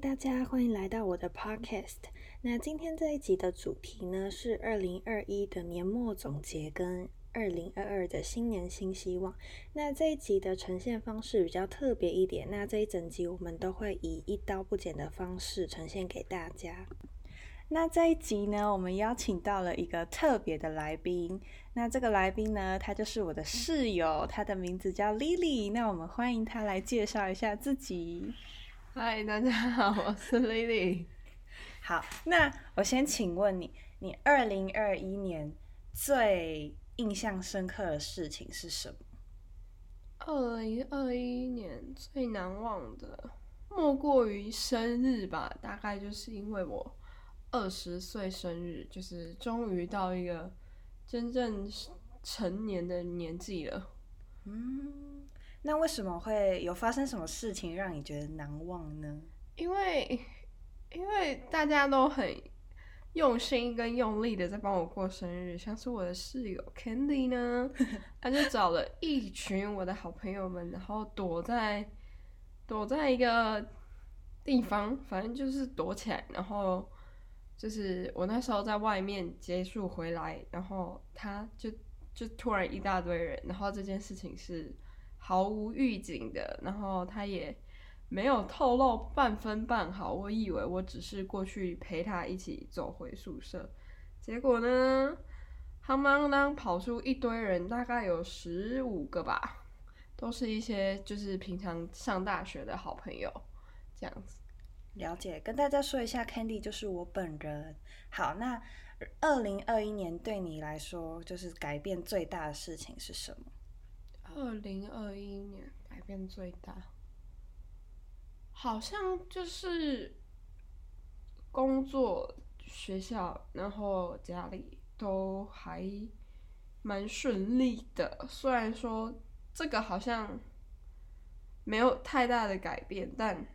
大家欢迎来到我的 Podcast。那今天这一集的主题呢是二零二一的年末总结跟二零二二的新年新希望。那这一集的呈现方式比较特别一点，那这一整集我们都会以一刀不剪的方式呈现给大家。那这一集呢，我们邀请到了一个特别的来宾。那这个来宾呢，他就是我的室友，他的名字叫 Lily。那我们欢迎他来介绍一下自己。嗨，大家好，我是 Lily。好，那我先请问你，你二零二一年最印象深刻的事情是什么？二零二一年最难忘的，莫过于生日吧。大概就是因为我二十岁生日，就是终于到一个真正成年的年纪了。嗯，那为什么会有发生什么事情让你觉得难忘呢？因为，因为大家都很用心跟用力的在帮我过生日，像是我的室友 Candy 呢，他就找了一群我的好朋友们，然后躲在躲在一个地方，反正就是躲起来，然后就是我那时候在外面结束回来，然后他就就突然一大堆人，然后这件事情是。毫无预警的，然后他也没有透露半分半毫。我以为我只是过去陪他一起走回宿舍，结果呢，夯当当跑出一堆人，大概有十五个吧，都是一些就是平常上大学的好朋友，这样子。了解，跟大家说一下，Candy 就是我本人。好，那二零二一年对你来说，就是改变最大的事情是什么？二零二一年改变最大，好像就是工作、学校，然后家里都还蛮顺利的。虽然说这个好像没有太大的改变，但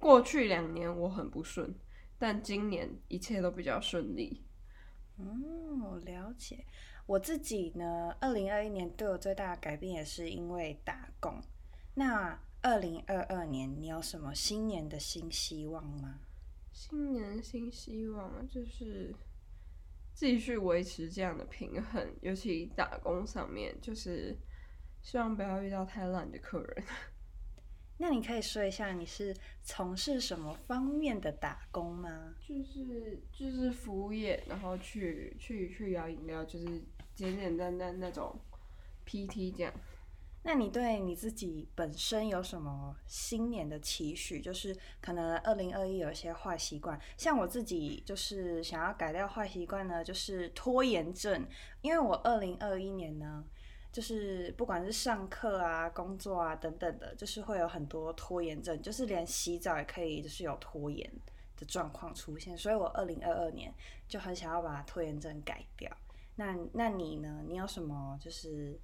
过去两年我很不顺，但今年一切都比较顺利。哦，了解。我自己呢，二零二一年对我最大的改变也是因为打工。那二零二二年，你有什么新年的新希望吗？新年新希望就是继续维持这样的平衡，尤其打工上面，就是希望不要遇到太烂的客人。那你可以说一下你是从事什么方面的打工吗？就是就是服务业，然后去去去摇饮料，就是简简单单那种 PT 这样。那你对你自己本身有什么新年的期许？就是可能二零二一有一些坏习惯，像我自己就是想要改掉坏习惯呢，就是拖延症。因为我二零二一年呢。就是不管是上课啊、工作啊等等的，就是会有很多拖延症，就是连洗澡也可以，就是有拖延的状况出现。所以我二零二二年就很想要把拖延症改掉。那那你呢？你有什么就是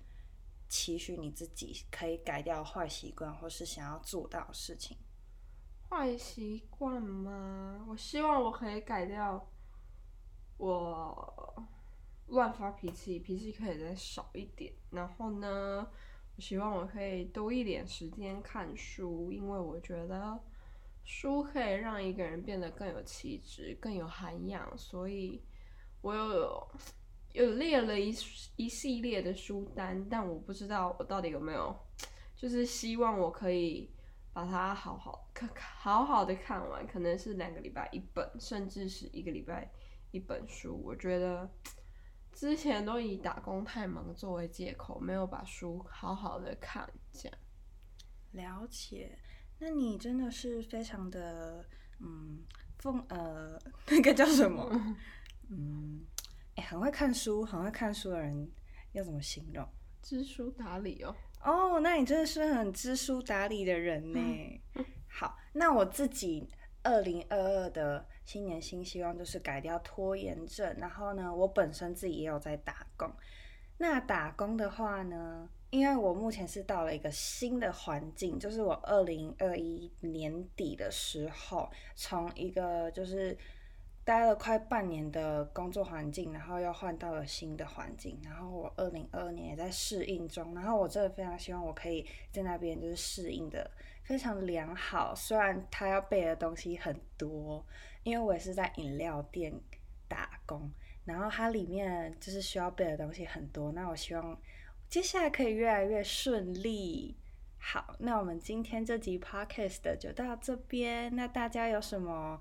期许你自己可以改掉坏习惯，或是想要做到的事情？坏习惯吗？我希望我可以改掉我。乱发脾气，脾气可以再少一点。然后呢，我希望我可以多一点时间看书，因为我觉得书可以让一个人变得更有气质、更有涵养。所以，我有有列了一一系列的书单，但我不知道我到底有没有，就是希望我可以把它好好看，好好的看完。可能是两个礼拜一本，甚至是一个礼拜一本书。我觉得。之前都以打工太忙作为借口，没有把书好好的看。这样了解，那你真的是非常的嗯，奉呃，那个叫什么？嗯，哎，很会看书，很会看书的人要怎么形容？知书达理哦。哦，那你真的是很知书达理的人呢。好，那我自己二零二二的。新年新希望就是改掉拖延症，然后呢，我本身自己也有在打工。那打工的话呢，因为我目前是到了一个新的环境，就是我二零二一年底的时候，从一个就是。待了快半年的工作环境，然后又换到了新的环境，然后我二零二二年也在适应中，然后我真的非常希望我可以在那边就是适应的非常良好，虽然他要背的东西很多，因为我也是在饮料店打工，然后它里面就是需要背的东西很多，那我希望接下来可以越来越顺利。好，那我们今天这集 podcast 就到这边。那大家有什么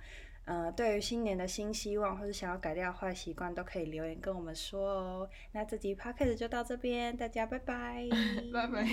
呃，对于新年的新希望，或者想要改掉坏习惯，都可以留言跟我们说哦。那这集 podcast 就到这边，大家拜拜，拜拜。